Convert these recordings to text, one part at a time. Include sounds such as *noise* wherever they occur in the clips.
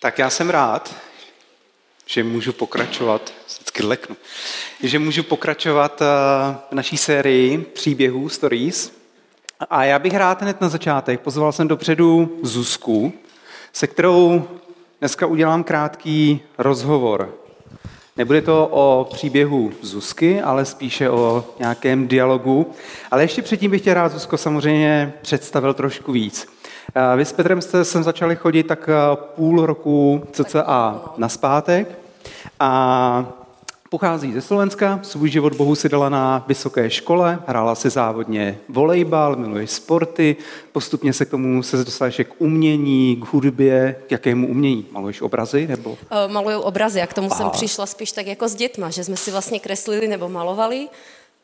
Tak já jsem rád, že můžu pokračovat, vždycky leknu, že můžu pokračovat eh, v naší sérii příběhů, stories. A já bych rád hned na začátek pozval jsem dopředu Zuzku, se kterou dneska udělám krátký rozhovor. Nebude to o příběhu Zuzky, ale spíše o nějakém dialogu. Ale ještě předtím bych tě rád, Zuzko, samozřejmě představil trošku víc. Vy s Petrem jste sem začali chodit tak půl roku cca na zpátek a Pochází ze Slovenska, svůj život Bohu si dala na vysoké škole, hrála si závodně volejbal, miluje sporty, postupně se k tomu se dostaneš k umění, k hudbě, k jakému umění? Maluješ obrazy? nebo? Maluju obrazy a k tomu Aha. jsem přišla spíš tak jako s dětma, že jsme si vlastně kreslili nebo malovali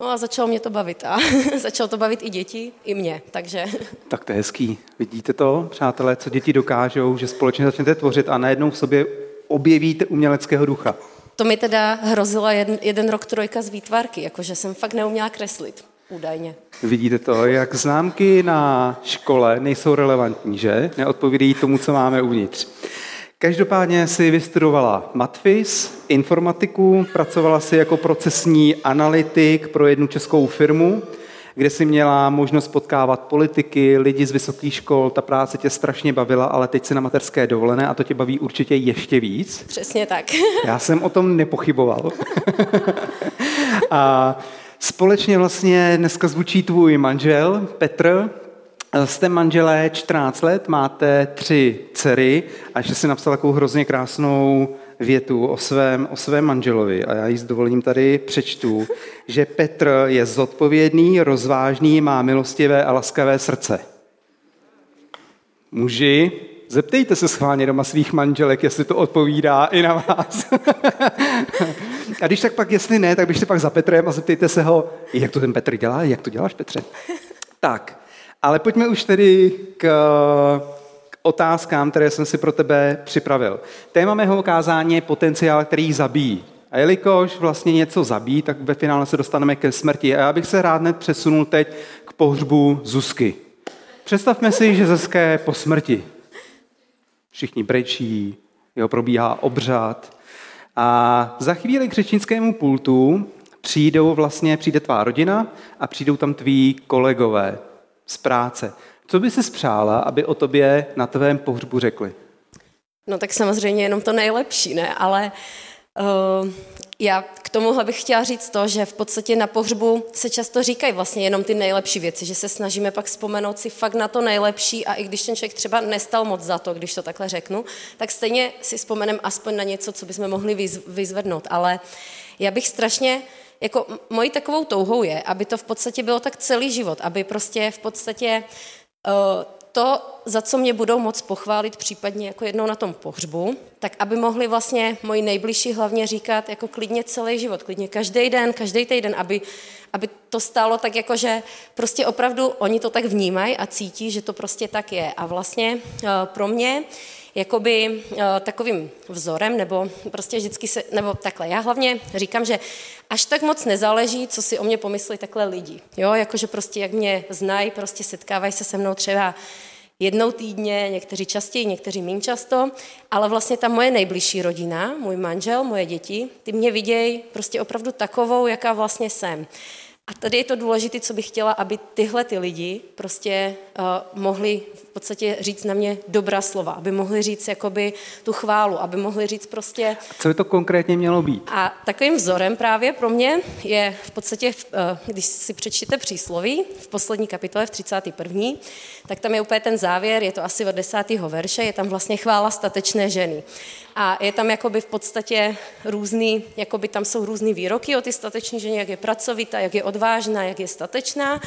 No a začalo mě to bavit a *laughs* začalo to bavit i děti, i mě, takže... *laughs* Tak to je hezký. Vidíte to, přátelé, co děti dokážou, že společně začnete tvořit a najednou v sobě objevíte uměleckého ducha. To mi teda hrozila jeden, jeden rok trojka z výtvarky, jakože jsem fakt neuměla kreslit. Údajně. Vidíte to, jak známky na škole nejsou relevantní, že? Neodpovídají tomu, co máme uvnitř. Každopádně si vystudovala matfis, informatiku, pracovala si jako procesní analytik pro jednu českou firmu, kde si měla možnost potkávat politiky, lidi z vysokých škol, ta práce tě strašně bavila, ale teď se na materské dovolené a to tě baví určitě ještě víc. Přesně tak. *laughs* Já jsem o tom nepochyboval. *laughs* a společně vlastně dneska zvučí tvůj manžel Petr, Jste manželé 14 let, máte tři dcery a ještě si napsal takovou hrozně krásnou větu o svém, o svém manželovi a já ji s dovolením tady přečtu, *laughs* že Petr je zodpovědný, rozvážný, má milostivé a laskavé srdce. Muži, zeptejte se schválně doma svých manželek, jestli to odpovídá i na vás. *laughs* a když tak pak, jestli ne, tak běžte pak za Petrem a zeptejte se ho, jak to ten Petr dělá, jak to děláš, Petře? Tak, ale pojďme už tedy k, k otázkám, které jsem si pro tebe připravil. Téma mého ukázání je potenciál, který zabíjí. A jelikož vlastně něco zabíjí, tak ve finále se dostaneme ke smrti. A já bych se rád hned přesunul teď k pohřbu Zuzky. Představme si, že Zuzka je po smrti. Všichni brečí, jeho probíhá obřad. A za chvíli k řečnickému pultu přijdou vlastně, přijde tvá rodina a přijdou tam tví kolegové, z práce. Co by si spřála, aby o tobě na tvém pohřbu řekli? No tak samozřejmě jenom to nejlepší, ne? Ale uh, já k tomuhle bych chtěla říct to, že v podstatě na pohřbu se často říkají vlastně jenom ty nejlepší věci, že se snažíme pak vzpomenout si fakt na to nejlepší a i když ten člověk třeba nestal moc za to, když to takhle řeknu, tak stejně si vzpomenem aspoň na něco, co bychom mohli vyzvednout. Ale já bych strašně jako mojí takovou touhou je, aby to v podstatě bylo tak celý život, aby prostě v podstatě uh, to, za co mě budou moc pochválit případně jako jednou na tom pohřbu, tak aby mohli vlastně moji nejbližší hlavně říkat jako klidně celý život, klidně každý den, každý týden, aby, aby to stálo tak jako, že prostě opravdu oni to tak vnímají a cítí, že to prostě tak je. A vlastně uh, pro mě jakoby uh, takovým vzorem, nebo prostě vždycky se, nebo takhle, já hlavně říkám, že až tak moc nezáleží, co si o mě pomyslí takhle lidi, jo, jakože prostě jak mě znají, prostě setkávají se se mnou třeba jednou týdně, někteří častěji, někteří méně často, ale vlastně ta moje nejbližší rodina, můj manžel, moje děti, ty mě vidějí prostě opravdu takovou, jaká vlastně jsem. A tady je to důležité, co bych chtěla, aby tyhle ty lidi prostě uh, mohli v podstatě říct na mě dobrá slova, aby mohli říct jakoby tu chválu, aby mohli říct prostě... A co by to konkrétně mělo být? A takovým vzorem právě pro mě je v podstatě, uh, když si přečtěte přísloví v poslední kapitole v 31., tak tam je úplně ten závěr, je to asi od desátého verše, je tam vlastně chvála statečné ženy. A je tam jakoby v podstatě různý, jakoby tam jsou různý výroky o ty stateční ženě, jak je pracovitá, jak je odvážná, jak je statečná,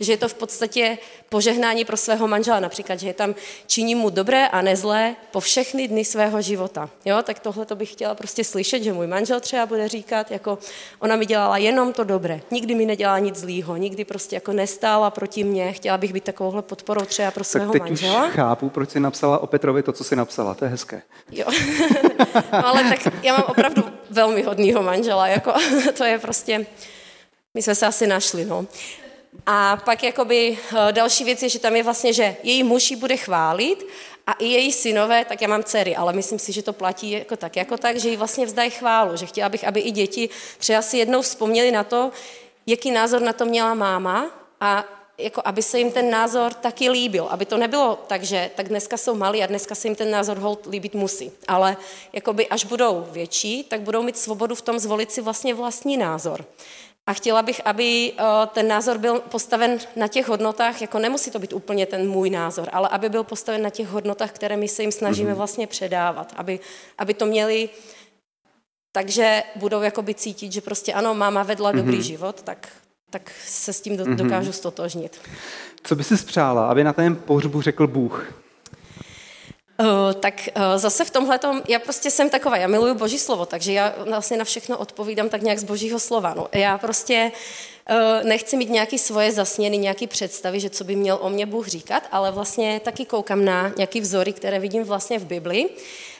že je to v podstatě požehnání pro svého manžela, například, že je tam činí mu dobré a nezlé po všechny dny svého života. Jo, tak tohle to bych chtěla prostě slyšet, že můj manžel třeba bude říkat, jako ona mi dělala jenom to dobré, nikdy mi nedělala nic zlýho, nikdy prostě jako nestála proti mně, chtěla bych být takovouhle podporou třeba pro svého tak teď manžela. už chápu, proč jsi napsala o Petrovi to, co jsi napsala, to je hezké. Jo, *laughs* no, ale tak já mám opravdu velmi hodnýho manžela, jako *laughs* to je prostě, my jsme se asi našli, no. A pak jakoby eh, další věc je, že tam je vlastně, že její muž ji bude chválit a i její synové, tak já mám dcery, ale myslím si, že to platí jako tak, jako tak, že jí vlastně vzdají chválu, že chtěla bych, aby i děti třeba si jednou vzpomněli na to, jaký názor na to měla máma a jako aby se jim ten názor taky líbil, aby to nebylo tak, že tak dneska jsou malí a dneska se jim ten názor hold líbit musí, ale jakoby až budou větší, tak budou mít svobodu v tom zvolit si vlastně vlastní názor. A chtěla bych, aby eh, ten názor byl postaven na těch hodnotách, jako nemusí to být úplně ten můj názor, ale aby byl postaven na těch hodnotách, které my se jim snažíme mhm. vlastně předávat, aby, aby to měli takže budou jakoby cítit, že prostě ano, máma vedla mm-hmm. dobrý život, tak, tak se s tím do, mm-hmm. dokážu stotožnit. Co by si spřála, aby na tém pohřbu řekl Bůh? Uh, tak uh, zase v tomhle já prostě jsem taková, já miluju Boží slovo, takže já vlastně na všechno odpovídám tak nějak z Božího slova. No. Já prostě uh, nechci mít nějaký svoje zasněny, nějaký představy, že co by měl o mě Bůh říkat, ale vlastně taky koukám na nějaký vzory, které vidím vlastně v Bibli.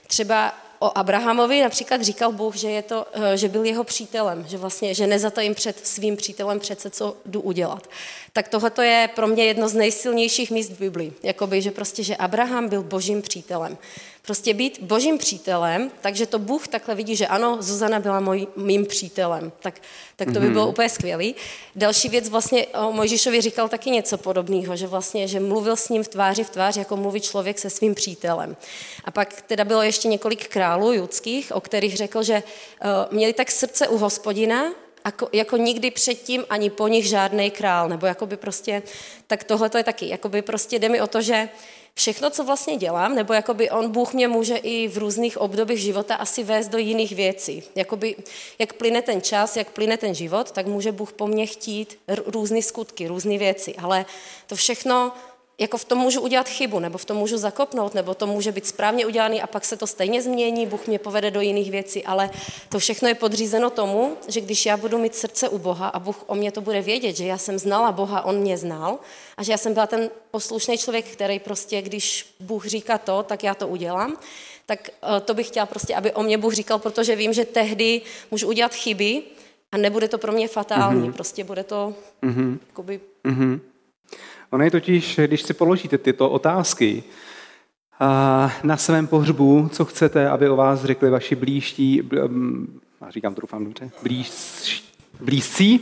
Třeba o Abrahamovi například říkal Bůh, že, je to, eh, že byl jeho přítelem, že vlastně, že nezatajím před svým přítelem přece, co jdu udělat. Tak tohle je pro mě jedno z nejsilnějších míst v Biblii. Jakoby, že prostě, že Abraham byl božím přítelem. Prostě být božím přítelem, takže to Bůh takhle vidí, že ano, Zuzana byla moj, mým přítelem. Tak, tak to by bylo mm-hmm. úplně skvělý. Další věc vlastně o Mojžišovi říkal taky něco podobného, že vlastně, že mluvil s ním v tváři v tvář, jako mluví člověk se svým přítelem. A pak teda bylo ještě několik králů judských, o kterých řekl, že uh, měli tak srdce u hospodina, jako, jako nikdy předtím ani po nich žádný král, nebo jakoby prostě, tak tohle to je taky, jakoby prostě jde mi o to, že všechno, co vlastně dělám, nebo jakoby on, Bůh mě může i v různých obdobích života asi vést do jiných věcí. Jakoby, jak plyne ten čas, jak plyne ten život, tak může Bůh po mně chtít různé skutky, různé věci. Ale to všechno jako v tom můžu udělat chybu, nebo v tom můžu zakopnout, nebo to může být správně udělaný a pak se to stejně změní, Bůh mě povede do jiných věcí, ale to všechno je podřízeno tomu, že když já budu mít srdce u Boha a Bůh o mě to bude vědět, že já jsem znala Boha, On mě znal a že já jsem byla ten poslušný člověk, který prostě, když Bůh říká to, tak já to udělám, tak eh, to bych chtěla prostě, aby o mě Bůh říkal, protože vím, že tehdy můžu udělat chyby a nebude to pro mě fatální, mm-hmm. prostě bude to mm-hmm. jakoby... Mm-hmm Ono je totiž, když si položíte tyto otázky na svém pohřbu, co chcete, aby o vás řekli vaši blížtí, říkám to doufám dobře, blíž, blízcí,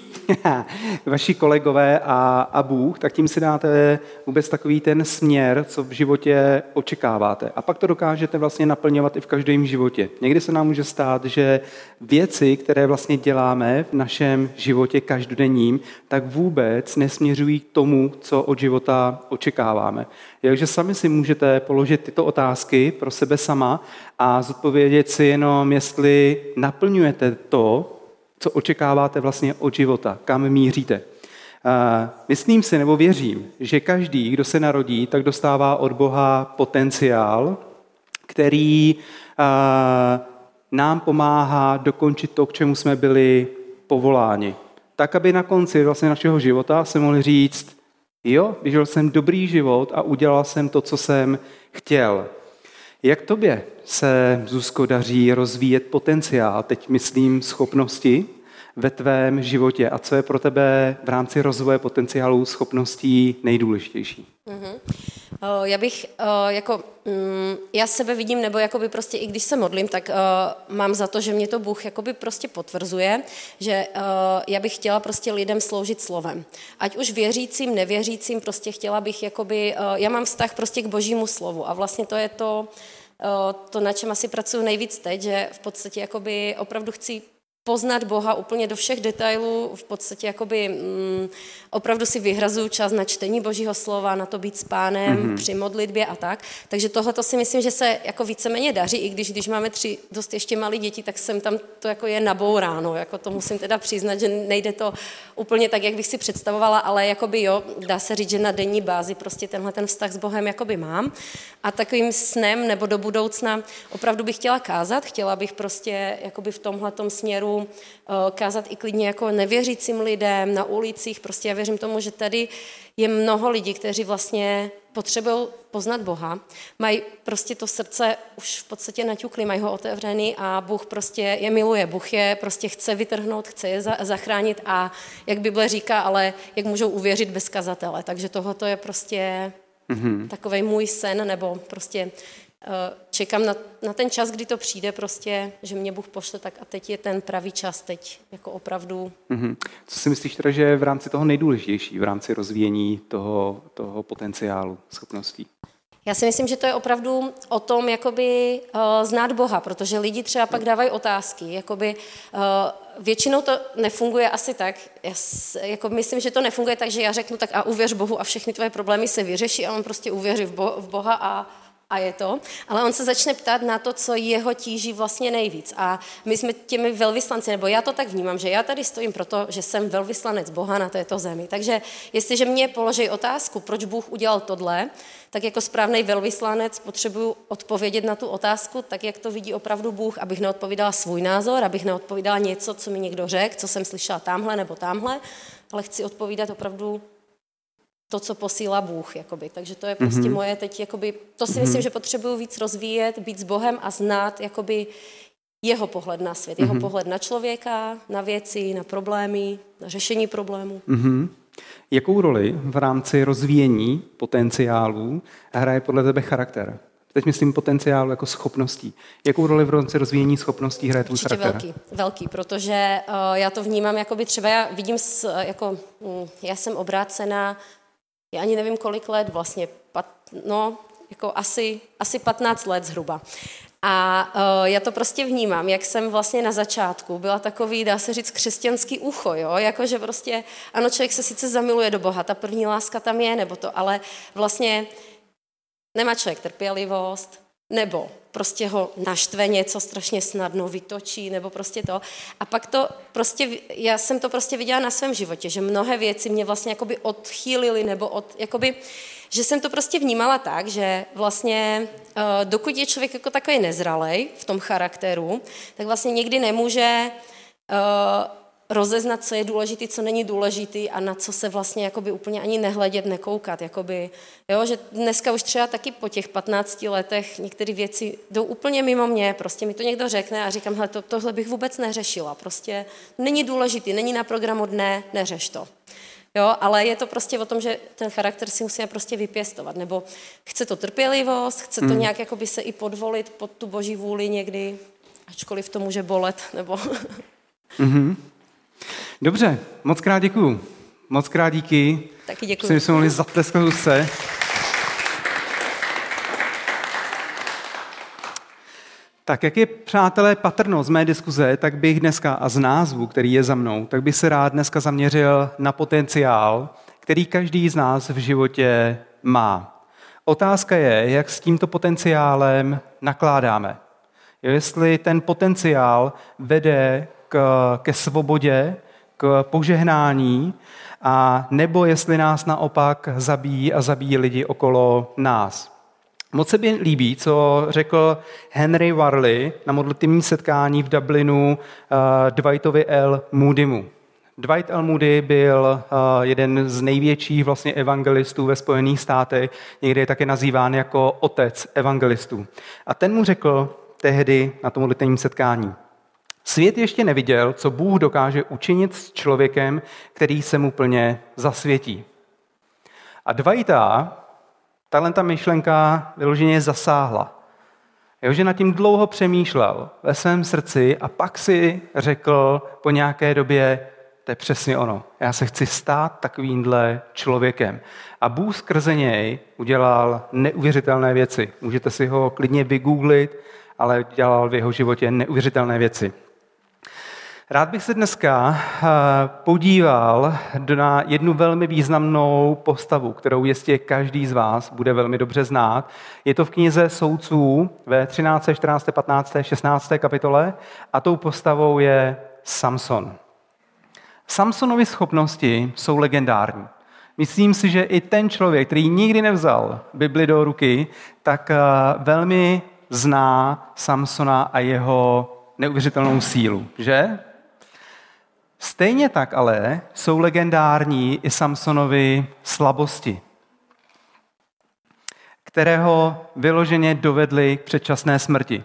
*laughs* vaši kolegové a, a Bůh, tak tím si dáte vůbec takový ten směr, co v životě očekáváte. A pak to dokážete vlastně naplňovat i v každém životě. Někdy se nám může stát, že věci, které vlastně děláme v našem životě každodenním, tak vůbec nesměřují k tomu, co od života očekáváme. Takže sami si můžete položit tyto otázky pro sebe sama a zodpovědět si jenom, jestli naplňujete to, co očekáváte vlastně od života, kam míříte. Myslím si nebo věřím, že každý, kdo se narodí, tak dostává od Boha potenciál, který nám pomáhá dokončit to, k čemu jsme byli povoláni. Tak, aby na konci vlastně našeho života se mohli říct, jo, vyžil jsem dobrý život a udělal jsem to, co jsem chtěl. Jak tobě se, Zuzko, daří rozvíjet potenciál, teď myslím schopnosti, ve tvém životě a co je pro tebe v rámci rozvoje potenciálu schopností nejdůležitější? Mm-hmm. Já bych jako, mm, já sebe vidím, nebo jakoby prostě i když se modlím, tak mám za to, že mě to Bůh jakoby prostě potvrzuje, že já bych chtěla prostě lidem sloužit slovem. Ať už věřícím, nevěřícím, prostě chtěla bych jakoby, já mám vztah prostě k božímu slovu a vlastně to je to, to, na čem asi pracuji nejvíc teď, že v podstatě jakoby opravdu chci poznat Boha úplně do všech detailů, v podstatě jakoby mm, opravdu si vyhrazuju čas na čtení Božího slova, na to být s pánem, mm-hmm. při modlitbě a tak. Takže tohle si myslím, že se jako víceméně daří, i když, když máme tři dost ještě malé děti, tak jsem tam to jako je nabouráno, jako to musím teda přiznat, že nejde to úplně tak, jak bych si představovala, ale jakoby jo, dá se říct, že na denní bázi prostě tenhle ten vztah s Bohem jakoby mám. A takovým snem nebo do budoucna opravdu bych chtěla kázat, chtěla bych prostě jakoby v tomhle směru Eh, kázat i klidně jako nevěřícím lidem na ulicích. Prostě já věřím tomu, že tady je mnoho lidí, kteří vlastně potřebují poznat Boha, mají prostě to srdce už v podstatě naťukli, mají ho otevřený a Bůh prostě je miluje. Bůh je prostě chce vytrhnout, chce je zachránit a jak Bible říká, ale jak můžou uvěřit bez kazatele. Takže tohoto je prostě mm-hmm. takový můj sen, nebo prostě čekám na, na ten čas, kdy to přijde prostě, že mě Bůh pošle, tak a teď je ten pravý čas, teď jako opravdu. Mm-hmm. Co si myslíš teda, že je v rámci toho nejdůležitější, v rámci rozvíjení toho, toho potenciálu, schopností? Já si myslím, že to je opravdu o tom, jakoby uh, znát Boha, protože lidi třeba pak dávají otázky, jakoby uh, většinou to nefunguje asi tak, já jako myslím, že to nefunguje tak, že já řeknu tak a uvěř Bohu a všechny tvoje problémy se vyřeší a on prostě uvěří v, bo, v Boha a a je to, ale on se začne ptát na to, co jeho tíží vlastně nejvíc. A my jsme těmi velvyslanci, nebo já to tak vnímám, že já tady stojím proto, že jsem velvyslanec Boha na této zemi. Takže jestliže mě položí otázku, proč Bůh udělal tohle, tak jako správný velvyslanec potřebuju odpovědět na tu otázku, tak jak to vidí opravdu Bůh, abych neodpovídala svůj názor, abych neodpovídala něco, co mi někdo řekl, co jsem slyšela tamhle nebo tamhle, ale chci odpovídat opravdu to, co posílá Bůh. Jakoby. Takže to je prostě mm-hmm. moje teď, jakoby, to si mm-hmm. myslím, že potřebuju víc rozvíjet, být s Bohem a znát jakoby, jeho pohled na svět, mm-hmm. jeho pohled na člověka, na věci, na problémy, na řešení problémů. Mm-hmm. Jakou roli v rámci rozvíjení potenciálů hraje podle tebe charakter? Teď myslím potenciál jako schopností. Jakou roli v rámci rozvíjení schopností hraje tvůj charakter? velký, velký, protože uh, já to vnímám, jakoby třeba já vidím, s, jako, um, já jsem obrácená já ani nevím, kolik let vlastně, pat, no, jako asi, asi 15 let zhruba. A uh, já to prostě vnímám, jak jsem vlastně na začátku byla takový, dá se říct, křesťanský ucho, jo, jakože prostě, ano, člověk se sice zamiluje do Boha, ta první láska tam je, nebo to, ale vlastně nemá člověk trpělivost, nebo prostě ho naštve něco strašně snadno, vytočí, nebo prostě to. A pak to prostě, já jsem to prostě viděla na svém životě, že mnohé věci mě vlastně jakoby odchýlily, nebo od, jakoby, že jsem to prostě vnímala tak, že vlastně eh, dokud je člověk jako takový nezralej v tom charakteru, tak vlastně nikdy nemůže eh, rozeznat, co je důležitý, co není důležitý a na co se vlastně jakoby úplně ani nehledět, nekoukat. Jakoby, jo, že dneska už třeba taky po těch 15 letech některé věci jdou úplně mimo mě, prostě mi to někdo řekne a říkám, hele, to, tohle bych vůbec neřešila, prostě není důležitý, není na programu dne, neřeš to. Jo, ale je to prostě o tom, že ten charakter si musíme prostě vypěstovat, nebo chce to trpělivost, chce to mm. nějak jakoby se i podvolit pod tu boží vůli někdy, ačkoliv to může bolet, nebo... mm-hmm. Dobře, moc krát děkuju. Moc krát díky. Taky děkuji. Myslím, že jsme mohli zatleskat se. Tak jak je, přátelé, patrno z mé diskuze, tak bych dneska a z názvu, který je za mnou, tak bych se rád dneska zaměřil na potenciál, který každý z nás v životě má. Otázka je, jak s tímto potenciálem nakládáme. Jestli ten potenciál vede k, ke svobodě, k požehnání, a nebo jestli nás naopak zabíjí a zabíjí lidi okolo nás. Moc se mi líbí, co řekl Henry Warley na modlitivní setkání v Dublinu uh, Dwightovi L. Moodymu. Dwight L. Moody byl uh, jeden z největších vlastně evangelistů ve Spojených státech, někdy je také nazýván jako otec evangelistů. A ten mu řekl tehdy na tom modlitevním setkání, Svět ještě neviděl, co Bůh dokáže učinit s člověkem, který se mu plně zasvětí. A Dwighta, tahle ta myšlenka vyloženě zasáhla. Jo, že nad tím dlouho přemýšlel ve svém srdci a pak si řekl po nějaké době, to je přesně ono. Já se chci stát takovýmhle člověkem. A Bůh skrze něj udělal neuvěřitelné věci. Můžete si ho klidně vygooglit, ale dělal v jeho životě neuvěřitelné věci. Rád bych se dneska eh, podíval na jednu velmi významnou postavu, kterou jistě každý z vás bude velmi dobře znát. Je to v knize Soudců ve 13., 14., 15., 16. kapitole a tou postavou je Samson. Samsonovy schopnosti jsou legendární. Myslím si, že i ten člověk, který nikdy nevzal Bibli do ruky, tak eh, velmi zná Samsona a jeho neuvěřitelnou sílu, že? Stejně tak ale jsou legendární i Samsonovi slabosti. kterého vyloženě dovedli k předčasné smrti.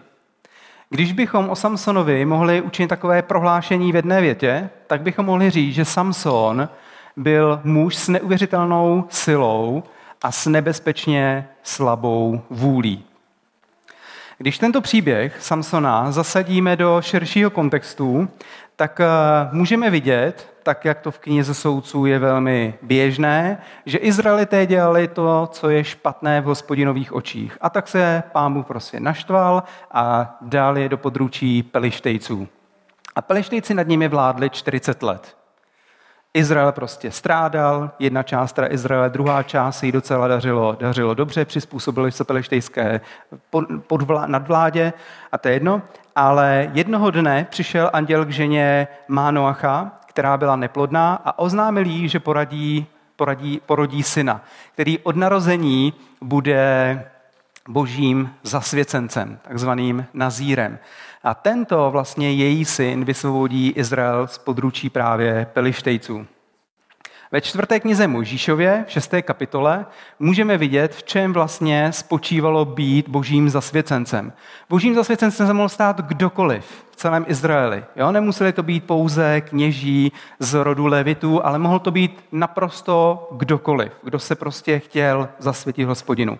Když bychom o Samsonovi mohli učinit takové prohlášení v jedné větě, tak bychom mohli říct, že Samson byl muž s neuvěřitelnou silou a s nebezpečně slabou vůlí. Když tento příběh Samsona zasadíme do širšího kontextu, tak eh, můžeme vidět, tak jak to v knize soudců je velmi běžné, že Izraelité dělali to, co je špatné v hospodinových očích. A tak se pámu prostě naštval a dal je do područí pelištejců. A pelištejci nad nimi vládli 40 let. Izrael prostě strádal, jedna část teda Izraele, druhá část se jí docela dařilo, dařilo dobře, přizpůsobili se peleštejské pod, podvlá, nadvládě a to je jedno. Ale jednoho dne přišel anděl k ženě Mánoacha, která byla neplodná a oznámil jí, že poradí, poradí, porodí syna, který od narození bude božím zasvěcencem, takzvaným nazírem. A tento vlastně její syn vysvobodí Izrael z područí právě Pelištejců. Ve čtvrté knize Mojžíšově, v šesté kapitole, můžeme vidět, v čem vlastně spočívalo být božím zasvěcencem. Božím zasvěcencem se mohl stát kdokoliv v celém Izraeli. Jo? Nemuseli to být pouze kněží z rodu Levitů, ale mohl to být naprosto kdokoliv, kdo se prostě chtěl zasvětit hospodinu.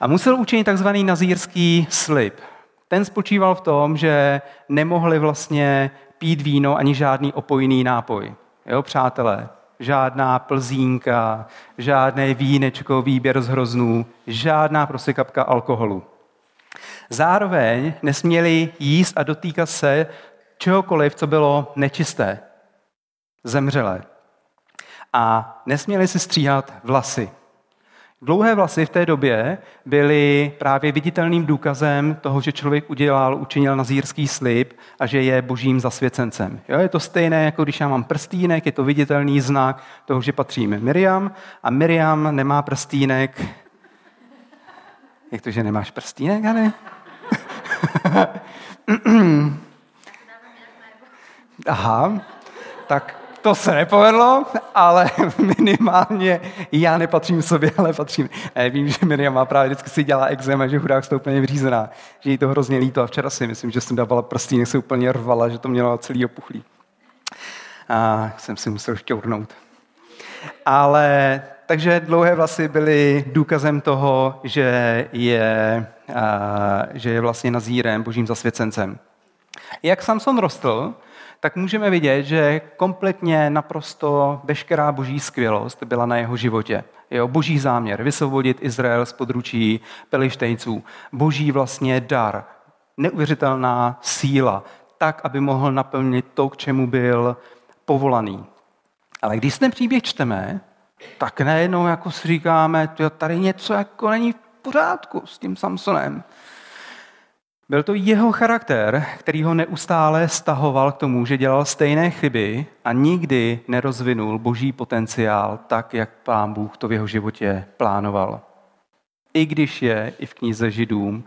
A musel učinit takzvaný nazírský slib. Ten spočíval v tom, že nemohli vlastně pít víno ani žádný opojný nápoj. Jo, přátelé, žádná plzínka, žádné vínečko, výběr z hroznů, žádná prostě kapka alkoholu. Zároveň nesměli jíst a dotýkat se čehokoliv, co bylo nečisté, zemřelé. A nesměli si stříhat vlasy. Dlouhé vlasy v té době byly právě viditelným důkazem toho, že člověk udělal, učinil nazírský slib a že je božím zasvěcencem. Jo, je to stejné, jako když já mám prstýnek, je to viditelný znak toho, že patříme Miriam a Miriam nemá prstýnek. Jak to, že nemáš prstýnek, ne? *laughs* Aha, tak to se nepovedlo, ale *laughs* minimálně já nepatřím sobě, ale patřím. Ne, vím, že Miriam má právě vždycky si dělá exém a že chudák to úplně vřízená, že jí to hrozně líto. A včera si myslím, že jsem dávala prstínek, se úplně rvala, že to mělo celý opuchlý. A jsem si musel šťournout. Ale takže dlouhé vlasy byly důkazem toho, že je, a, že je vlastně nazírem, božím zasvěcencem. Jak Samson rostl, tak můžeme vidět, že kompletně naprosto veškerá boží skvělost byla na jeho životě. Jeho boží záměr vysvobodit Izrael z područí pelištejců. Boží vlastně dar, neuvěřitelná síla, tak, aby mohl naplnit to, k čemu byl povolaný. Ale když ten příběh čteme, tak najednou jako si říkáme, tady něco jako není v pořádku s tím Samsonem. Byl to jeho charakter, který ho neustále stahoval k tomu, že dělal stejné chyby a nikdy nerozvinul boží potenciál tak, jak pán Bůh to v jeho životě plánoval. I když je i v knize Židům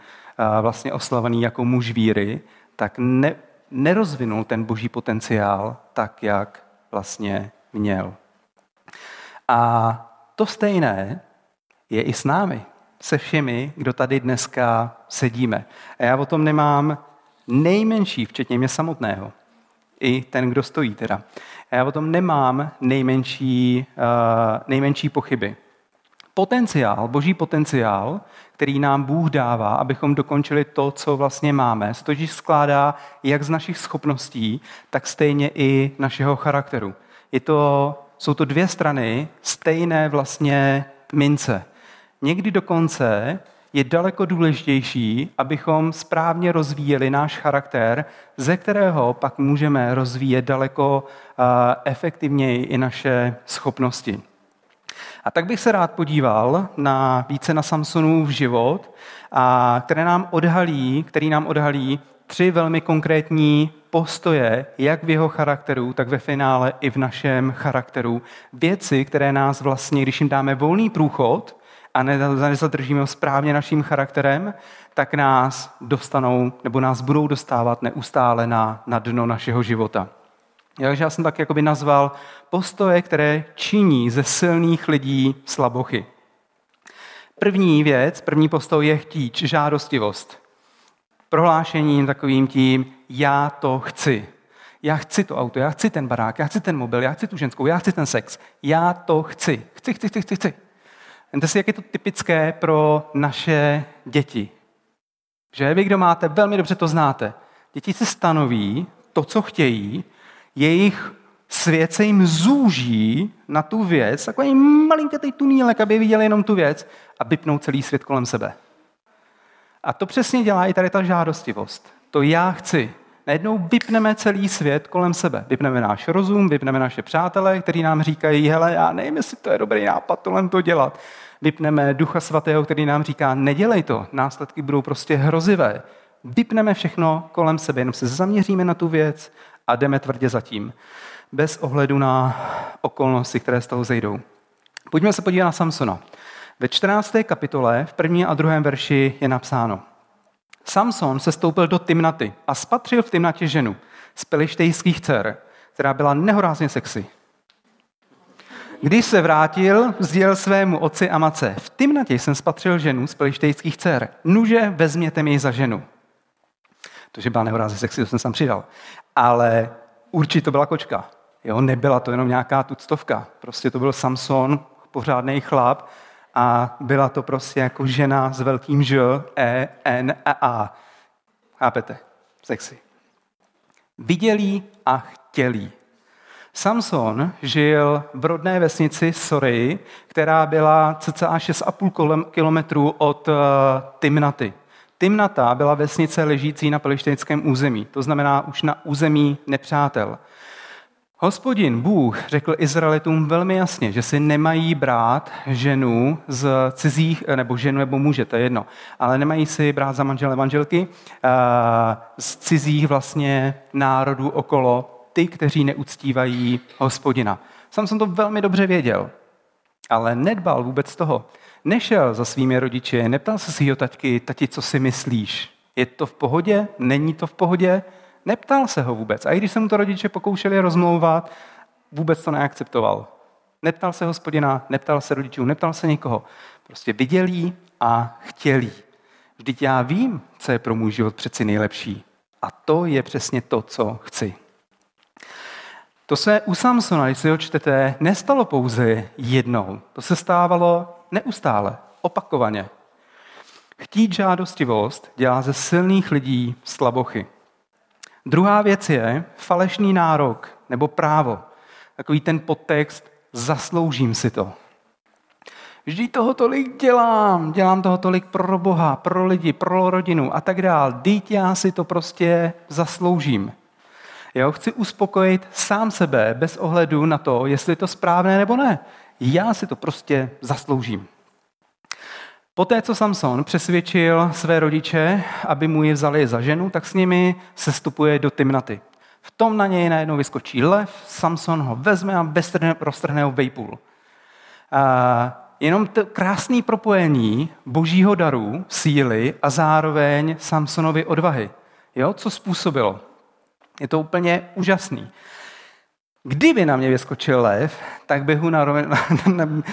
vlastně oslavený jako muž víry, tak ne, nerozvinul ten boží potenciál tak, jak vlastně měl. A to stejné je i s námi se všemi, kdo tady dneska sedíme. A já o tom nemám nejmenší, včetně mě samotného. I ten, kdo stojí teda. A já o tom nemám nejmenší, uh, nejmenší pochyby. Potenciál, boží potenciál, který nám Bůh dává, abychom dokončili to, co vlastně máme, se totiž skládá jak z našich schopností, tak stejně i našeho charakteru. Je to, jsou to dvě strany stejné vlastně mince. Někdy dokonce je daleko důležitější, abychom správně rozvíjeli náš charakter, ze kterého pak můžeme rozvíjet daleko efektivněji i naše schopnosti. A tak bych se rád podíval na více na Samsonův život, a které nám odhalí, který nám odhalí tři velmi konkrétní postoje, jak v jeho charakteru, tak ve finále i v našem charakteru. Věci, které nás vlastně, když jim dáme volný průchod, a nezadržíme správně naším charakterem, tak nás dostanou nebo nás budou dostávat neustále na, na dno našeho života. Takže já jsem tak jakoby nazval postoje, které činí ze silných lidí slabochy. první věc, první postoj je chtíč, žádostivost. Prohlášením takovým tím, já to chci. Já chci to auto, já chci ten barák, já chci ten mobil, já chci tu ženskou, já chci ten sex. Já to chci. Chci, chci, chci, chci, chci. Víte si, jak je to typické pro naše děti. Že vy, kdo máte, velmi dobře to znáte. Děti se stanoví to, co chtějí, jejich svět se jim zúží na tu věc, takový malinký tunílek, aby viděli jenom tu věc a vypnou celý svět kolem sebe. A to přesně dělá i tady ta žádostivost. To já chci. Najednou vypneme celý svět kolem sebe. Vypneme náš rozum, vypneme naše přátelé, kteří nám říkají, hele, já nevím, jestli to je dobrý nápad tohle to dělat. Vypneme Ducha Svatého, který nám říká, nedělej to, následky budou prostě hrozivé. Vypneme všechno kolem sebe, jenom se zaměříme na tu věc a jdeme tvrdě zatím bez ohledu na okolnosti, které z toho zejdou. Pojďme se podívat na Samsona. Ve 14. kapitole v prvním a druhém verši je napsáno. Samson se stoupil do Timnaty a spatřil v Timnatě ženu z pelištejských dcer, která byla nehorázně sexy. Když se vrátil, sdělil svému otci a mace. V Timnatě jsem spatřil ženu z pelištejských dcer. Nuže, vezměte mi za ženu. To, že byla nehorázně sexy, to jsem sam přidal. Ale určitě to byla kočka. Jo, nebyla to jenom nějaká tuctovka. Prostě to byl Samson, pořádný chlap a byla to prostě jako žena s velkým Ž, E, N a A. Chápete? Sexy. Vidělí a chtělí. Samson žil v rodné vesnici Sory, která byla cca 6,5 kilometrů od uh, Timnaty. Timnata byla vesnice ležící na palestinském území, to znamená už na území nepřátel. Hospodin Bůh řekl Izraelitům velmi jasně, že si nemají brát ženu z cizích, nebo ženu nebo muže, to je jedno, ale nemají si brát za manžele manželky eh, z cizích vlastně národů okolo ty, kteří neuctívají hospodina. Sam jsem to velmi dobře věděl, ale nedbal vůbec toho. Nešel za svými rodiči, neptal se svého taťky, tati, co si myslíš? Je to v pohodě? Není to v pohodě? Neptal se ho vůbec. A i když se mu to rodiče pokoušeli rozmlouvat, vůbec to neakceptoval. Neptal se hospodina, neptal se rodičů, neptal se nikoho. Prostě vidělí a chtělí. Vždyť já vím, co je pro můj život přeci nejlepší. A to je přesně to, co chci. To se u Samsona, když si ho čtete, nestalo pouze jednou. To se stávalo neustále, opakovaně. Chtít žádostivost dělá ze silných lidí slabochy. Druhá věc je falešný nárok nebo právo. Takový ten podtext, zasloužím si to. Vždyť toho tolik dělám, dělám toho tolik pro Boha, pro lidi, pro rodinu a tak dál. Dít já si to prostě zasloužím. Jo, chci uspokojit sám sebe bez ohledu na to, jestli je to správné nebo ne. Já si to prostě zasloužím. Poté, co Samson přesvědčil své rodiče, aby mu ji vzali za ženu, tak s nimi sestupuje do Timnaty. V tom na něj najednou vyskočí lev, Samson ho vezme a roztrhne ho vejpůl. A jenom to krásné propojení božího daru, síly a zároveň Samsonovy odvahy. Jo, co způsobilo? Je to úplně úžasný. Kdyby na mě vyskočil lev, tak ho *laughs* na, na, na,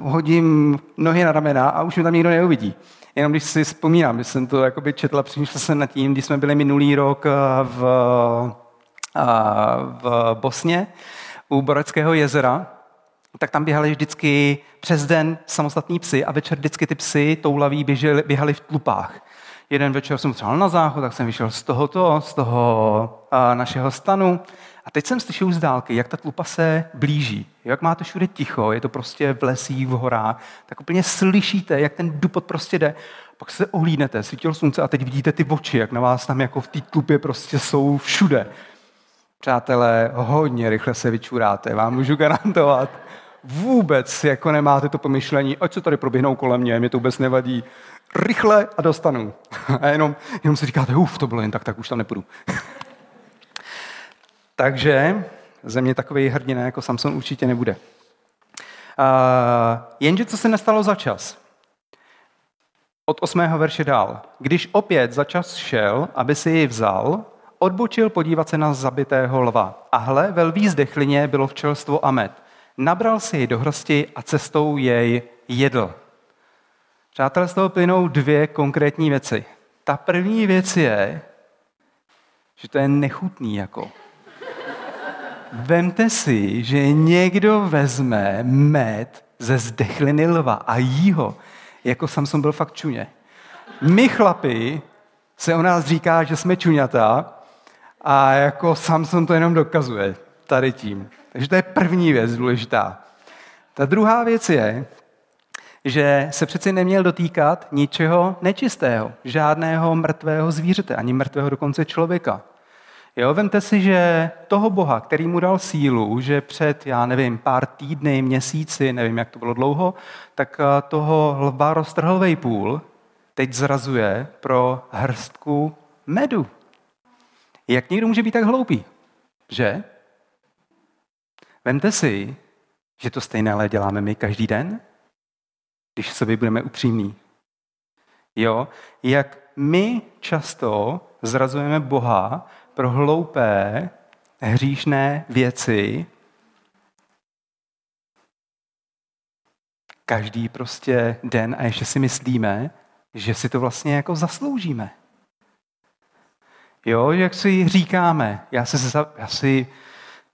hodím nohy na ramena a už mi tam nikdo neuvidí. Jenom když si vzpomínám, když jsem to četla, přemýšlel jsem nad tím, když jsme byli minulý rok eh, v, eh, v Bosně u Boreckého jezera, tak tam běhali vždycky přes den samostatní psy a večer vždycky ty psy toulaví běželi, běhali v tlupách. Jeden večer jsem třeba na záchod, tak jsem vyšel z tohoto, z toho a, našeho stanu a teď jsem slyšel z dálky, jak ta tlupa se blíží. Jak máte všude ticho, je to prostě v lesích, v horách, tak úplně slyšíte, jak ten dupot prostě jde. Pak se ohlídnete, svítilo slunce a teď vidíte ty oči, jak na vás tam jako v té tlupě prostě jsou všude. Přátelé, hodně rychle se vyčuráte, vám můžu garantovat. Vůbec jako nemáte to pomyšlení, ať se tady proběhnou kolem mě, mě to vůbec nevadí. Rychle a dostanu. *laughs* A jenom, jenom si říkáte, uf, to bylo jen tak, tak už tam nepůjdu. *laughs* Takže země takový hrdina jako Samson určitě nebude. Uh, jenže co se nestalo za čas? Od osmého verše dál. Když opět za čas šel, aby si ji vzal, odbočil podívat se na zabitého lva. A hle, ve lví zdechlině bylo včelstvo Amet. Nabral si ji do hrsti a cestou jej jedl. Přátelé, z toho plynou dvě konkrétní věci. Ta první věc je, že to je nechutný jako. Vemte si, že někdo vezme med ze zdechliny lva a jí ho, jako Samson byl fakt čuně. My chlapi se o nás říká, že jsme čuňata a jako Samson to jenom dokazuje tady tím. Takže to je první věc důležitá. Ta druhá věc je, že se přeci neměl dotýkat ničeho nečistého, žádného mrtvého zvířete, ani mrtvého dokonce člověka. Jo, vemte si, že toho Boha, který mu dal sílu, že před, já nevím, pár týdny, měsíci, nevím, jak to bylo dlouho, tak eh, toho lva roztrhl vejpůl, teď zrazuje pro hrstku medu. Jak někdo může být tak hloupý? Že? Vemte si, že to stejné děláme my každý den, když sobě budeme upřímní. Jo, jak my často zrazujeme Boha pro hloupé, hříšné věci, každý prostě den a ještě si myslíme, že si to vlastně jako zasloužíme. Jo, jak si říkáme, já si, já si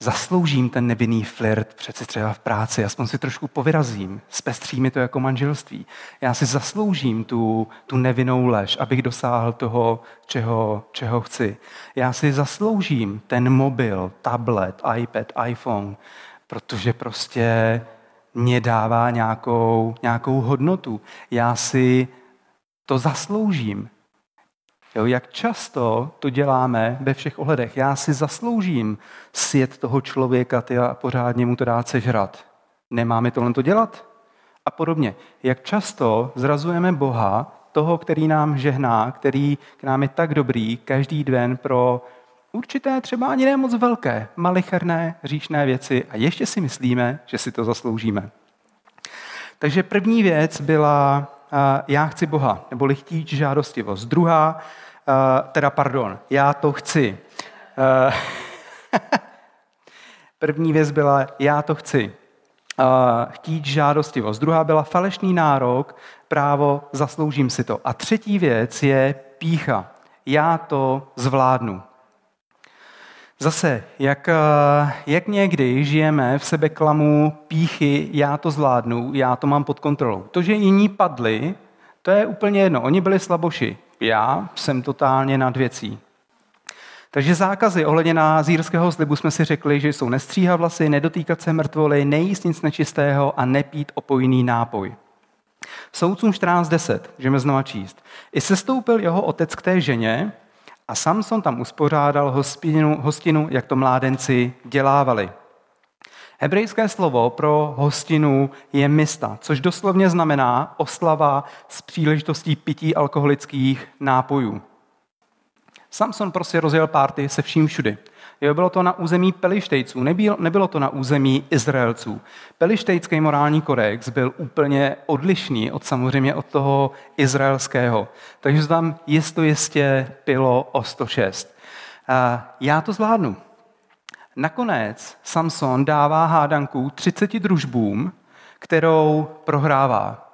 zasloužím ten nevinný flirt přeci třeba v práci, aspoň si trošku povyrazím, zpestří mi to jako manželství. Já si zasloužím tu, tu nevinnou lež, abych dosáhl toho, čeho, čeho chci. Já si zasloužím ten mobil, tablet, iPad, iPhone, protože prostě mě dává nějakou, nějakou hodnotu. Já si to zasloužím. Jo, jak často to děláme ve všech ohledech. Já si zasloužím sjet toho člověka ty a pořádně mu to dát sežrat. Nemáme tohle to dělat? A podobně. Jak často zrazujeme Boha, toho, který nám žehná, který k nám je tak dobrý každý den pro určité třeba ani ne moc velké, malicherné, říšné věci a ještě si myslíme, že si to zasloužíme. Takže první věc byla já chci Boha, neboli chtít žádostivost. Druhá Uh, teda pardon, já to chci. Uh, *laughs* první věc byla, já to chci. Uh, chtít žádostivost. Druhá byla falešný nárok, právo, zasloužím si to. A třetí věc je pícha. Já to zvládnu. Zase, jak, jak někdy žijeme v sebe klamu píchy, já to zvládnu, já to mám pod kontrolou. To, že jiní padli, to je úplně jedno. Oni byli slaboši já jsem totálně nad věcí. Takže zákazy ohledně zírského slibu jsme si řekli, že jsou nestříhat vlasy, nedotýkat se mrtvoly, nejíst nic nečistého a nepít opojný nápoj. Soudcům 14.10, můžeme znova číst. I sestoupil jeho otec k té ženě a Samson tam uspořádal hostinu, hostinu jak to mládenci dělávali. Hebrejské slovo pro hostinu je mista, což doslovně znamená oslava s příležitostí pití alkoholických nápojů. Samson prostě rozjel párty se vším všudy. Jo, bylo to na území Pelištejců, nebylo, nebylo to na území Izraelců. Pelištejský morální kodex byl úplně odlišný od samozřejmě od toho izraelského. Takže tam jisto jistě pilo o 106. A já to zvládnu. Nakonec Samson dává hádanku 30 družbům, kterou prohrává.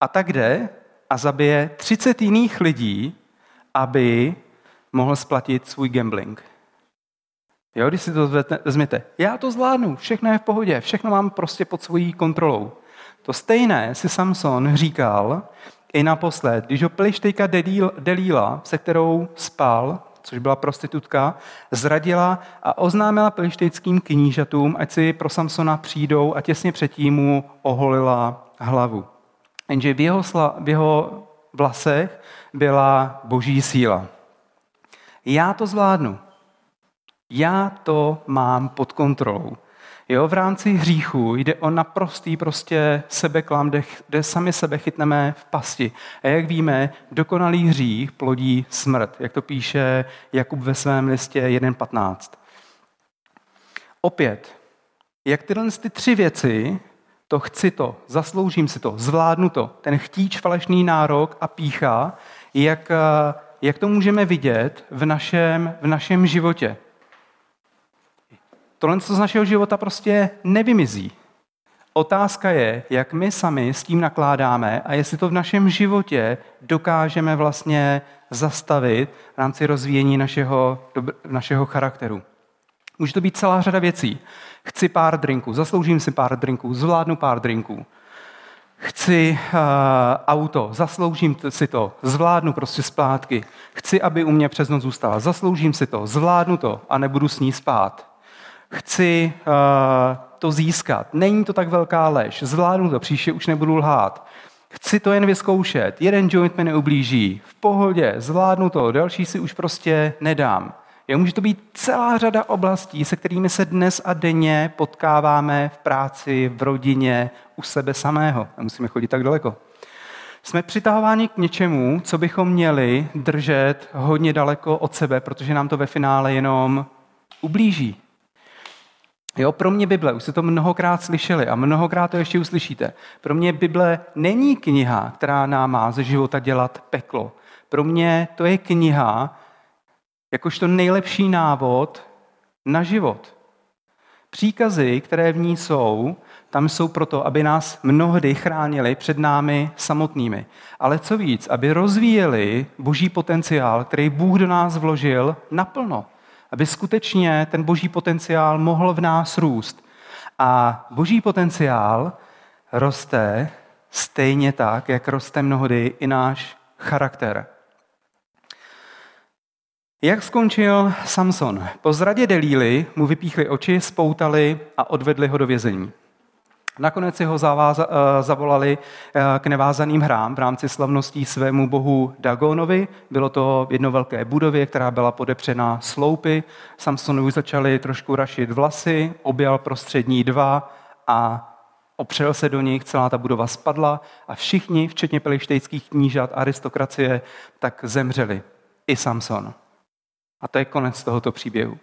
A tak jde a zabije 30 jiných lidí, aby mohl splatit svůj gambling. Jo, když si to vezmete, já to zvládnu, všechno je v pohodě, všechno mám prostě pod svojí kontrolou. To stejné si Samson říkal i naposled, když ho plištejka Delíla, se kterou spal, což byla prostitutka, zradila a oznámila pelištejským knížatům, ať si pro Samsona přijdou a těsně předtím mu oholila hlavu. Jenže v jeho, sla, v jeho vlasech byla boží síla. Já to zvládnu. Já to mám pod kontrolou. Jo, v rámci hříchu jde o naprostý prostě sebeklam, kde, kde sami sebe chytneme v pasti. A jak víme, dokonalý hřích plodí smrt, jak to píše Jakub ve svém listě 1.15. Opět, jak tyhle ty tři věci, to chci to, zasloužím si to, zvládnu to, ten chtíč, falešný nárok a pícha, jak, jak to můžeme vidět v našem, v našem životě. Tohle z našeho života prostě nevymizí. Otázka je, jak my sami s tím nakládáme a jestli to v našem životě dokážeme vlastně zastavit v rámci rozvíjení našeho, našeho charakteru. Může to být celá řada věcí. Chci pár drinků, zasloužím si pár drinků, zvládnu pár drinků. Chci uh, auto, zasloužím si to, zvládnu prostě zpátky. Chci, aby u mě přes noc zůstala, zasloužím si to, zvládnu to a nebudu s ní spát. Chci uh, to získat, není to tak velká lež, zvládnu to, příště už nebudu lhát. Chci to jen vyzkoušet, jeden joint mi neublíží, v pohodě, zvládnu to, další si už prostě nedám. Jo, může to být celá řada oblastí, se kterými se dnes a denně potkáváme v práci, v rodině, u sebe samého. Nemusíme chodit tak daleko. Jsme přitahováni k něčemu, co bychom měli držet hodně daleko od sebe, protože nám to ve finále jenom ublíží. Jo, pro mě Bible, už jste to mnohokrát slyšeli a mnohokrát to ještě uslyšíte. Pro mě Bible není kniha, která nám má ze života dělat peklo. Pro mě to je kniha, jakožto nejlepší návod na život. Příkazy, které v ní jsou, tam jsou proto, aby nás mnohdy chránili před námi samotnými. Ale co víc, aby rozvíjeli boží potenciál, který Bůh do nás vložil naplno. Aby skutečně ten boží potenciál mohl v nás růst. A boží potenciál roste stejně tak, jak roste mnohdy i náš charakter. Jak skončil Samson? Po zradě Delíly mu vypíchli oči, spoutali a odvedli ho do vězení. Nakonec si ho zaváza, eh, zavolali eh, k nevázaným hrám v rámci slavností svému bohu Dagonovi. Bylo to v jedno velké budově, která byla podepřena sloupy. Samsonovi začali trošku rašit vlasy, objal prostřední dva a opřel se do nich, celá ta budova spadla a všichni, včetně pelištejských knížat, aristokracie, tak zemřeli. I Samson. A to je konec tohoto příběhu.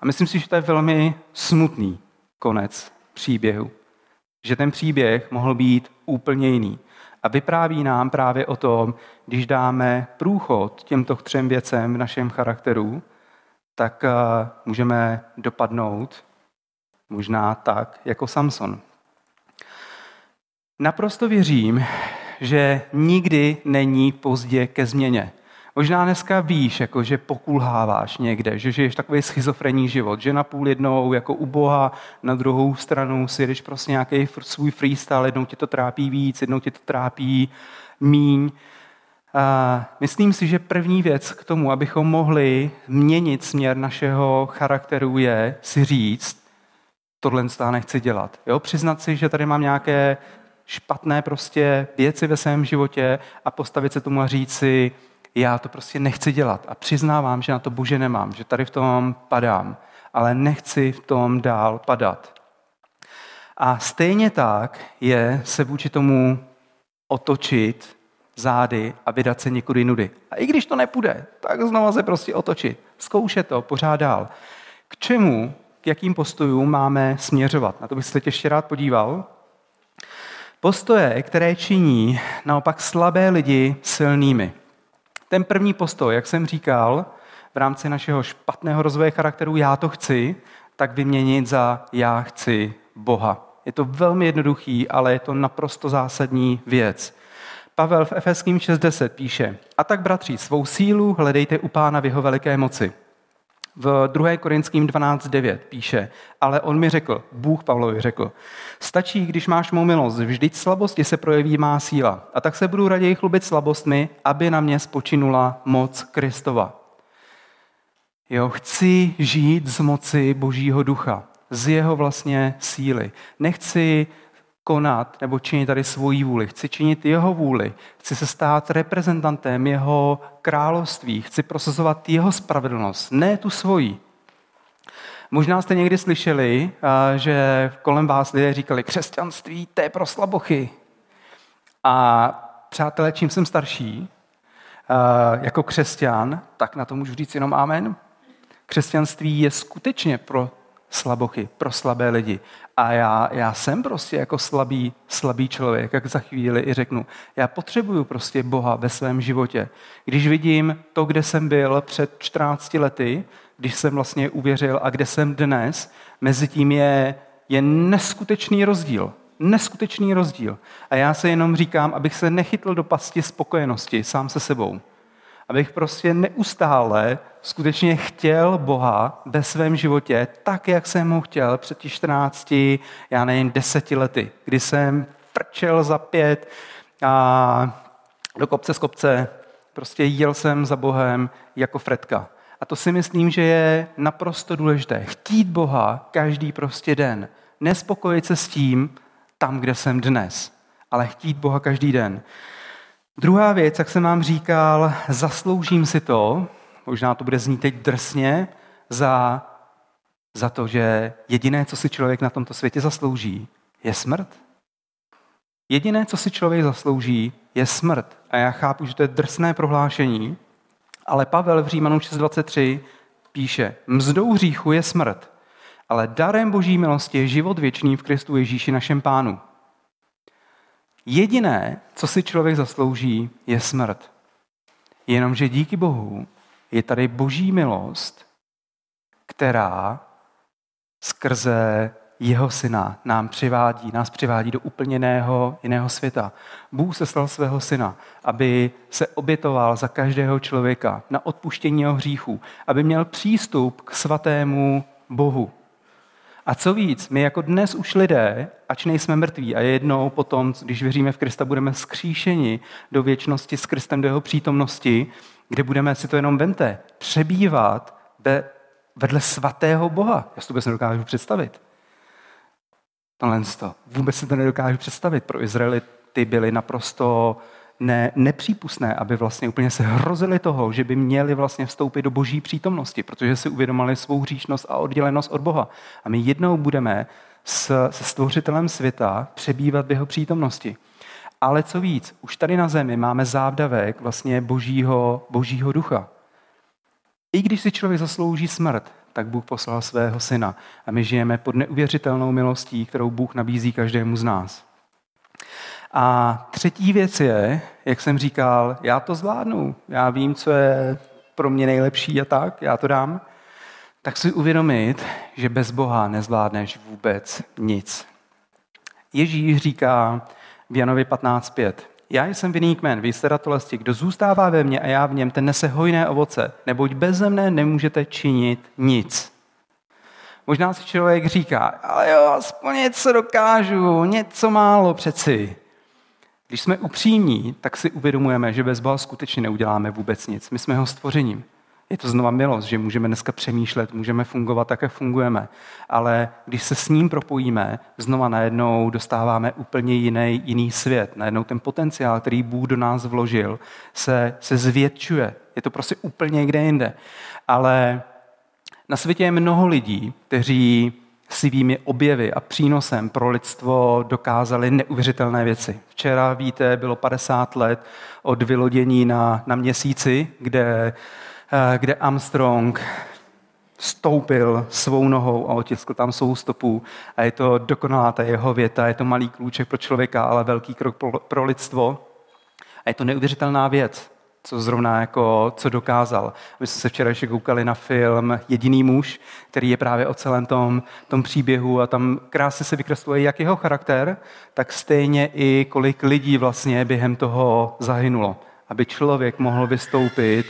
A myslím si, že to je velmi smutný konec příběhu. Že ten příběh mohl být úplně jiný. A vypráví nám právě o tom, když dáme průchod těmto třem věcem v našem charakteru, tak eh, můžeme dopadnout možná tak, jako Samson. Naprosto věřím, že nikdy není pozdě ke změně. Možná dneska víš, jako, že pokulháváš někde, že žiješ takový schizofrenní život, že na půl jednou jako u Boha, na druhou stranu si jdeš prostě nějaký svůj freestyle, jednou tě to trápí víc, jednou tě to trápí míň. A myslím si, že první věc k tomu, abychom mohli měnit směr našeho charakteru, je si říct, tohle nechci dělat. Jo? Přiznat si, že tady mám nějaké špatné prostě věci ve svém životě a postavit se tomu a říct si, já to prostě nechci dělat a přiznávám, že na to bože nemám, že tady v tom padám, ale nechci v tom dál padat. A stejně tak je se vůči tomu otočit zády a vydat se někudy nudy. A i když to nepůjde, tak znova se prostě otočit. Zkoušet to pořád dál. K čemu, k jakým postojům máme směřovat? Na to bych se ještě rád podíval. Postoje, které činí naopak slabé lidi silnými. Ten první postoj, jak jsem říkal, v rámci našeho špatného rozvoje charakteru já to chci, tak vyměnit za já chci Boha. Je to velmi jednoduchý, ale je to naprosto zásadní věc. Pavel v Efeským 6.10 píše, a tak bratři, svou sílu hledejte u pána v jeho veliké moci. V 2. Korinským 12.9 píše, ale on mi řekl, Bůh Pavlovi řekl, stačí, když máš mou milost, vždyť slabosti se projeví má síla. A tak se budu raději chlubit slabostmi, aby na mě spočinula moc Kristova. Jo, chci žít z moci Božího ducha, z jeho vlastně síly. Nechci konat nebo činit tady svoji vůli. Chci činit jeho vůli. Chci se stát reprezentantem jeho království. Chci prosazovat jeho spravedlnost, ne tu svoji. Možná jste někdy slyšeli, že kolem vás lidé říkali, křesťanství, to je pro slabochy. A přátelé, čím jsem starší, jako křesťan, tak na to můžu říct jenom amen. Křesťanství je skutečně pro slabochy, pro slabé lidi. A já, já jsem prostě jako slabý, slabý člověk, jak za chvíli i řeknu. Já potřebuju prostě Boha ve svém životě. Když vidím to, kde jsem byl před 14 lety, když jsem vlastně uvěřil a kde jsem dnes, mezi tím je, je neskutečný rozdíl. Neskutečný rozdíl. A já se jenom říkám, abych se nechytl do pasti spokojenosti sám se sebou. Abych prostě neustále skutečně chtěl Boha ve svém životě tak, jak jsem ho chtěl před 14, já nevím, deseti lety, kdy jsem frčel za pět a do kopce z kopce, prostě jel jsem za Bohem jako Fredka. A to si myslím, že je naprosto důležité. Chtít Boha každý prostě den. Nespokojit se s tím tam, kde jsem dnes, ale chtít Boha každý den. Druhá věc, jak jsem vám říkal, zasloužím si to, možná to bude znít teď drsně, za, za to, že jediné, co si člověk na tomto světě zaslouží, je smrt. Jediné, co si člověk zaslouží, je smrt. A já chápu, že to je drsné prohlášení, ale Pavel v Římanu 6.23 píše, mzdou hříchu je smrt, ale darem boží milosti je život věčný v Kristu Ježíši našem pánu. Jediné, co si člověk zaslouží, je smrt. Jenomže díky Bohu je tady boží milost, která skrze jeho syna nám přivádí, nás přivádí do úplně jiného, jiného světa. Bůh se stal svého syna, aby se obětoval za každého člověka na odpuštění jeho hříchů, aby měl přístup k svatému Bohu. A co víc, my jako dnes už lidé, ač nejsme mrtví a jednou potom, když věříme v Krista, budeme skříšeni do věčnosti s Kristem, do jeho přítomnosti, kde budeme, si to jenom vente, přebývat vedle svatého Boha. Já si to vůbec nedokážu představit. Tohle to. Vůbec si to nedokážu představit. Pro Izraelity byly naprosto ne, nepřípustné, aby vlastně úplně se hrozili toho, že by měli vlastně vstoupit do boží přítomnosti, protože si uvědomili svou hříšnost a oddělenost od Boha. A my jednou budeme s, se stvořitelem světa přebývat v jeho přítomnosti. Ale co víc, už tady na zemi máme závdavek vlastně božího, božího ducha. I když si člověk zaslouží smrt, tak Bůh poslal svého syna. A my žijeme pod neuvěřitelnou milostí, kterou Bůh nabízí každému z nás. A třetí věc je, jak jsem říkal, já to zvládnu. Já vím, co je pro mě nejlepší a tak, já to dám. Tak si uvědomit, že bez Boha nezvládneš vůbec nic. Ježíš říká v Janovi 15.5. Já jsem vinný kmen, vy jste ratolesti, kdo zůstává ve mně a já v něm, ten nese hojné ovoce, neboť bez mne nemůžete činit nic. Možná si člověk říká, ale jo, aspoň něco dokážu, něco málo přeci. Když jsme upřímní, tak si uvědomujeme, že bez Boha skutečně neuděláme vůbec nic. My jsme jeho stvořením. Je to znova milost, že můžeme dneska přemýšlet, můžeme fungovat tak, jak fungujeme. Ale když se s ním propojíme, znova najednou dostáváme úplně jiný, jiný svět. Najednou ten potenciál, který Bůh do nás vložil, se, se zvětšuje. Je to prostě úplně někde jinde. Ale na světě je mnoho lidí, kteří svými objevy a přínosem pro lidstvo dokázali neuvěřitelné věci. Včera, víte, bylo 50 let od vylodění na, na měsíci, kde Eh, kde Armstrong stoupil svou nohou a otiskl tam svou stopu a je to dokonalá ta jeho věta, je to malý klůček pro člověka, ale velký krok pro, pro lidstvo. A je to neuvěřitelná věc, co zrovna jako, co dokázal. My jsme se včera ještě koukali na film Jediný muž, který je právě o celém tom, tom příběhu a tam krásně se vykresluje jak jeho charakter, tak stejně i kolik lidí vlastně během toho zahynulo aby člověk mohl vystoupit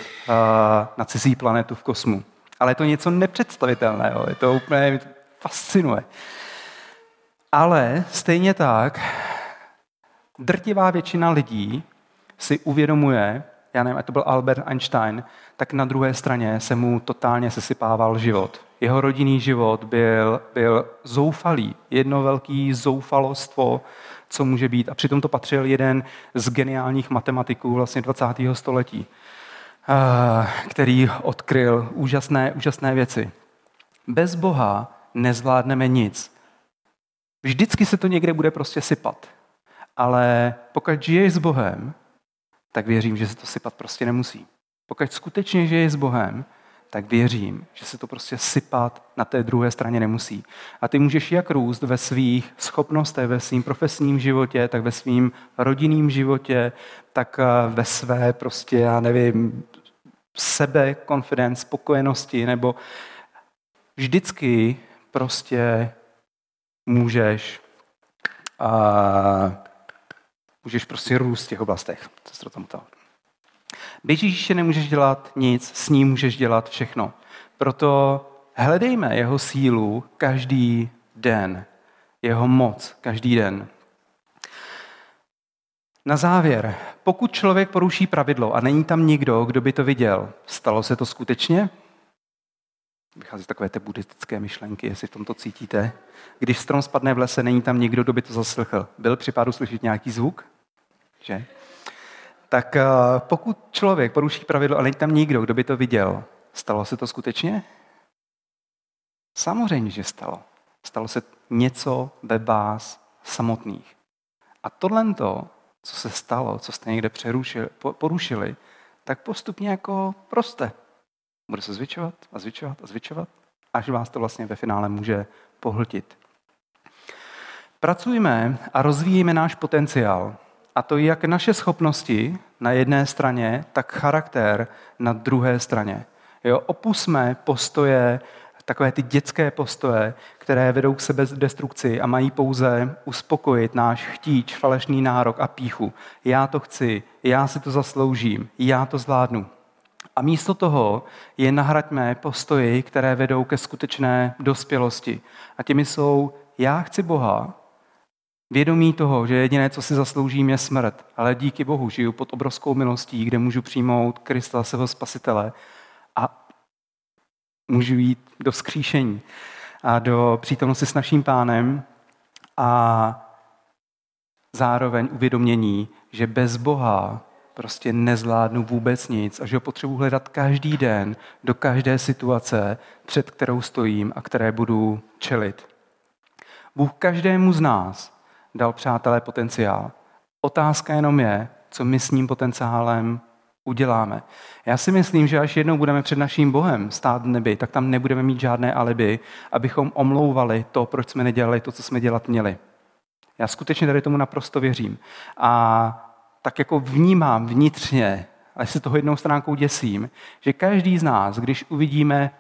na cizí planetu v kosmu. Ale je to něco nepředstavitelného, je to úplně fascinuje. Ale stejně tak, drtivá většina lidí si uvědomuje, já nevím, to byl Albert Einstein, tak na druhé straně se mu totálně sesypával život. Jeho rodinný život byl, byl zoufalý, jedno velké zoufalostvo, co může být. A přitom to patřil jeden z geniálních matematiků vlastně 20. století, eh, který odkryl úžasné, úžasné věci. Bez Boha nezvládneme nic. Vždycky se to někde bude prostě sypat. Ale pokud žiješ s Bohem, tak věřím, že se to sypat prostě nemusí. Pokud skutečně žiješ s Bohem, tak věřím, že se to prostě sypat na té druhé straně nemusí. A ty můžeš jak růst ve svých schopnostech, ve svém profesním životě, tak ve svém rodinném životě, tak eh, ve své prostě, já nevím, sebe, confidence, spokojenosti, nebo vždycky prostě můžeš A můžeš prostě růst v těch oblastech. Co se to tam ptal? Bez Ježíše nemůžeš dělat nic, s ním můžeš dělat všechno. Proto hledejme jeho sílu každý den, jeho moc každý den. Na závěr, pokud člověk poruší pravidlo a není tam nikdo, kdo by to viděl, stalo se to skutečně? Vychází z takové té buddhistické myšlenky, jestli v tomto cítíte. Když strom spadne v lese, není tam nikdo, kdo by to zaslechl. Byl případu slyšet nějaký zvuk? Že? Tak eh, pokud člověk poruší pravidlo a není tam nikdo, kdo by to viděl, stalo se to skutečně? Samozřejmě, že stalo. Stalo se něco ve vás samotných. A tohle to, co se stalo, co jste někde přerušili, porušili, tak postupně jako proste. Bude se zvětšovat a zvětšovat a zvětšovat, až vás to vlastně ve finále může pohltit. Pracujme a rozvíjíme náš potenciál. A to jak naše schopnosti na jedné straně, tak charakter na druhé straně. Jo, opusme postoje, takové ty dětské postoje, které vedou k sebedestrukci a mají pouze uspokojit náš chtíč, falešný nárok a píchu. Já to chci, já si to zasloužím, já to zvládnu. A místo toho je nahraďme postoji, které vedou ke skutečné dospělosti. A těmi jsou, já chci Boha, vědomí toho, že jediné, co si zasloužím, je smrt, ale díky Bohu žiju pod obrovskou milostí, kde můžu přijmout Krista, svého spasitele a můžu jít do vzkříšení a do přítomnosti s naším pánem a zároveň uvědomění, že bez Boha prostě nezvládnu vůbec nic a že ho potřebuji hledat každý den do každé situace, před kterou stojím a které budu čelit. Bůh každému z nás dal přátelé potenciál. Otázka jenom je, co my s ním potenciálem uděláme. Já si myslím, že až jednou budeme před naším Bohem stát v nebi, tak tam nebudeme mít žádné alibi, abychom omlouvali to, proč jsme nedělali to, co jsme dělat měli. Já skutečně tady tomu naprosto věřím. A tak jako vnímám vnitřně, ale se toho jednou stránkou děsím, že každý z nás, když uvidíme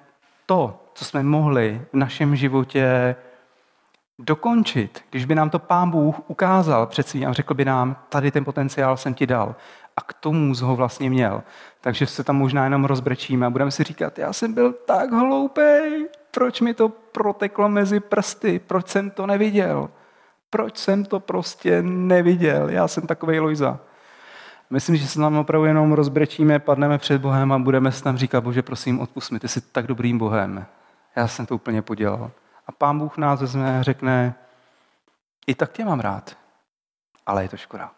to, co jsme mohli v našem životě dokončit, když by nám to pán Bůh ukázal před svým a řekl by nám, tady ten potenciál jsem ti dal a k tomu ho vlastně měl. Takže se tam možná jenom rozbrečíme a budeme si říkat, já jsem byl tak hloupý, proč mi to proteklo mezi prsty, proč jsem to neviděl, proč jsem to prostě neviděl, já jsem takovej Lojza. Myslím, že se nám opravdu jenom rozbrečíme, padneme před Bohem a budeme se tam říkat, bože, prosím, odpust mi, ty jsi tak dobrým Bohem. Já jsem to úplně podělal. A pán Bůh nás vezme a řekne, i tak tě mám rád, ale je to škoda.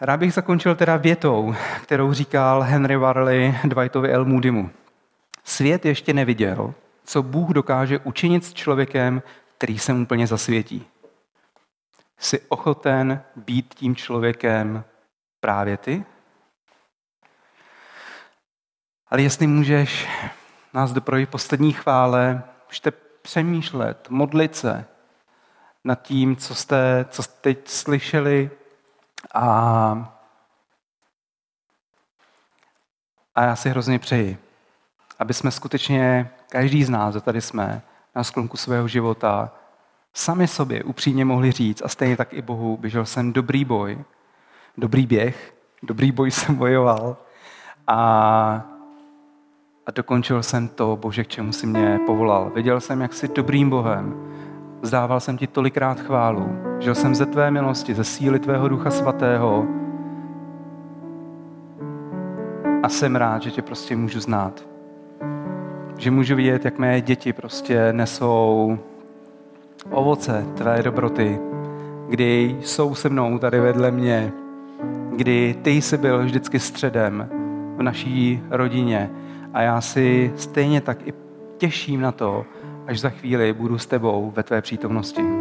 Rád bych zakončil teda větou, kterou říkal Henry Warley Dwightovi L. Moodymu. Svět ještě neviděl, co Bůh dokáže učinit s člověkem, který se mu úplně zasvětí. Jsi ochoten být tím člověkem právě ty? Ale jestli můžeš nás doprojit poslední chvále, můžete přemýšlet, modlit se nad tím, co jste, co jste teď slyšeli a, a já si hrozně přeji, aby jsme skutečně, každý z nás, kdo tady jsme, na sklonku svého života, sami sobě upřímně mohli říct, a stejně tak i Bohu, běžel jsem dobrý boj, dobrý běh, dobrý boj jsem bojoval a, a dokončil jsem to, Bože, k čemu si mě povolal. Věděl jsem, jak jsi dobrým Bohem. Vzdával jsem ti tolikrát chválu. Žil jsem ze tvé milosti, ze síly tvého ducha svatého. A jsem rád, že tě prostě můžu znát. Že můžu vidět, jak mé děti prostě nesou ovoce tvé dobroty, kdy jsou se mnou tady vedle mě, kdy ty jsi byl vždycky středem v naší rodině a já si stejně tak i těším na to, až za chvíli budu s tebou ve tvé přítomnosti.